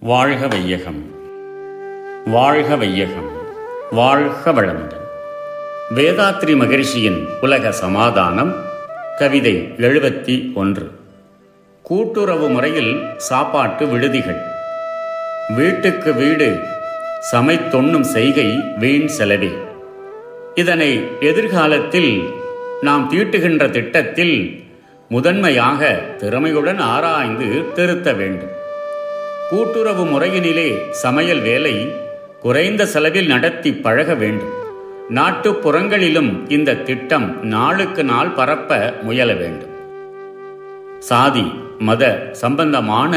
வாழ்க வையகம். வாழ்க வையகம். வாழ்க வளமுடன். வேதாத்ரி மகிழ்ச்சியின் உலக சமாதானம் கவிதை எழுபத்தி ஒன்று. கூட்டுறவு முறையில் சாப்பாட்டு விடுதிகள். வீட்டுக்கு வீடு சமைத்தொண்ணும் செய்கை வீண் செலவே. இதனை எதிர்காலத்தில் நாம் தீட்டுகின்ற திட்டத்தில் முதன்மையாக திறமையுடன் ஆராய்ந்து திருத்த வேண்டும். கூட்டுறவு முறையினிலே சமையல் வேலை குறைந்த செலவில் நடத்தி பழக வேண்டும். நாட்டுப்புறங்களிலும் இந்த திட்டம் நாளுக்கு நாள் பரப்ப முயல வேண்டும். சாதி மத சம்பந்தமான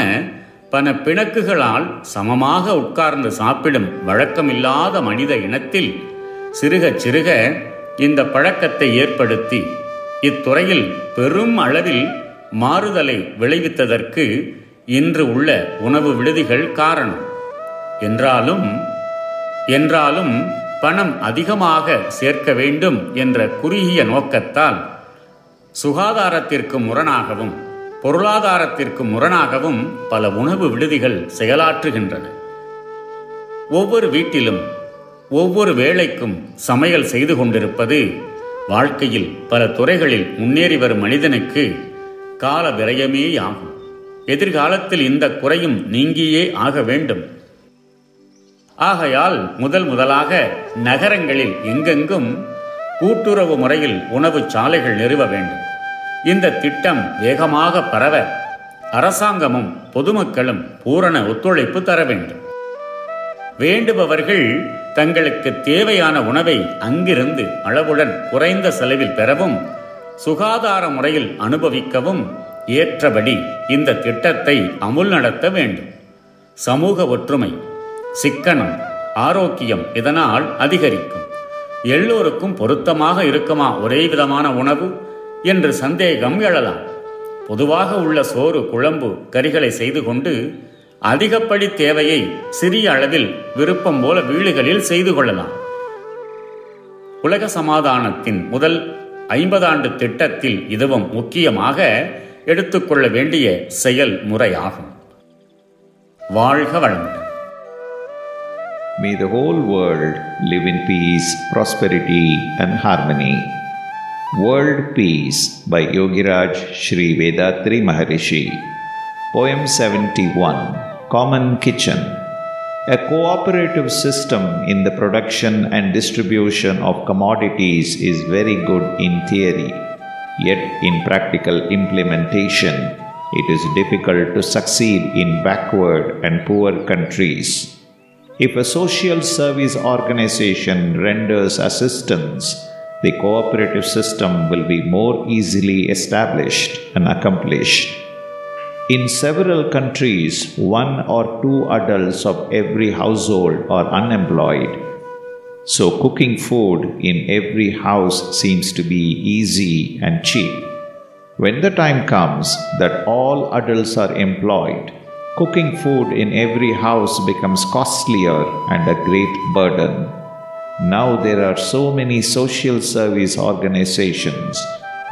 பல பிணக்குகளால் சமமாக உட்கார்ந்து சாப்பிடும் வழக்கமில்லாத மனித இனத்தில் சிறுக சிறுக இந்த பழக்கத்தை ஏற்படுத்தி இத்துறையில் பெரும் அளவில் மாறுதலை விளைவித்ததற்கு இன்று உள்ள உணவு விடுதிகள் காரணம். என்றாலும் என்றாலும் பணம் அதிகமாக சேர்க்க வேண்டும் என்ற குறுகிய நோக்கத்தால் சுகாதாரத்திற்கு முரணாகவும் பொருளாதாரத்திற்கு முரணாகவும் பல உணவு விடுதிகள் செயலாற்றுகின்றன. ஒவ்வொரு வீட்டிலும் ஒவ்வொரு வேளைக்கும் சமையல் செய்து கொண்டிருப்பது வாழ்க்கையில் பல துறைகளில் முன்னேறி வரும் மனிதனுக்கு கால விரயமேயாகும் எதிர்காலத்தில் இந்த குறையும் நீங்கியே ஆக வேண்டும். ஆகையால் முதல் முதலாக நகரங்களில் எங்கெங்கும் கூட்டுறவு முறையில் உணவு சாலைகள் நிறுவ வேண்டும். இந்த திட்டம் வேகமாக பரவ அரசாங்கமும் பொதுமக்களும் பூரண ஒத்துழைப்பு தர வேண்டும். வேண்டுபவர்கள் தங்களுக்கு தேவையான உணவை அங்கிருந்து அளவுடன் குறைந்த செலவில் பெறவும் சுகாதார முறையில் அனுபவிக்கவும் ஏற்றபடி இந்த திட்டத்தை அமுல் நடத்த வேண்டும். சமூக ஒற்றுமை சிக்கனம் ஆரோக்கியம் இதனால் அதிகரிக்கும். எல்லோருக்கும் பொருத்தமாக இருக்குமா ஒரே விதமான உணவு? என்று சந்தேகம் எழலாம். பொதுவாக உள்ள சோறு குழம்பு கறிகளை செய்து கொண்டு அதிகப்படி தேவையை சிறிய அளவில் விருப்பம் போல வீடுகளில் செய்து கொள்ளலாம். உலக சமாதானத்தின் முதல் ஐம்பதாண்டு திட்டத்தில் இதுவும் முக்கியமாக எடுத்துக்கொள்ள வேண்டிய செயல் முறையாகும் வாழ்க வளமுடன் May the whole world live in peace, prosperity, and harmony. World Peace by Yogiraj Sri Vedatri Maharishi. Poem 71 Common Kitchen. A cooperative system in the production and distribution of commodities is very good in theory, yet in practical implementation, it is difficult to succeed in backward and poor countries. If a social service organization renders assistance, the cooperative system will be more easily established and accomplished. In several countries, one or two adults of every household are unemployed. So, cooking food in every house seems to be easy and cheap. When the time comes that all adults are employed, cooking food in every house becomes costlier and a great burden. Now there are so many social service organizations.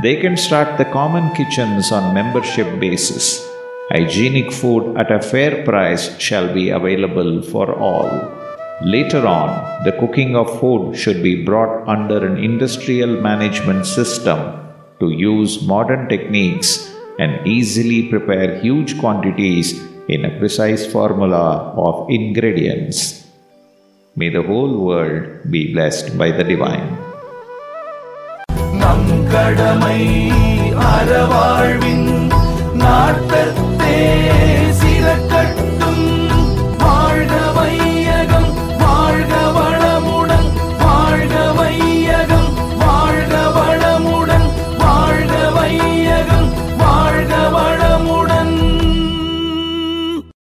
They can start the common kitchens on membership basis. Hygienic food at a fair price shall be available for all. Later on, the cooking of food should be brought under an industrial management system to use modern techniques and easily prepare huge quantities in a precise formula of ingredients. May the whole world be blessed by the divine. நம் கடமை அறவாழ்வின் நாட்டத்தே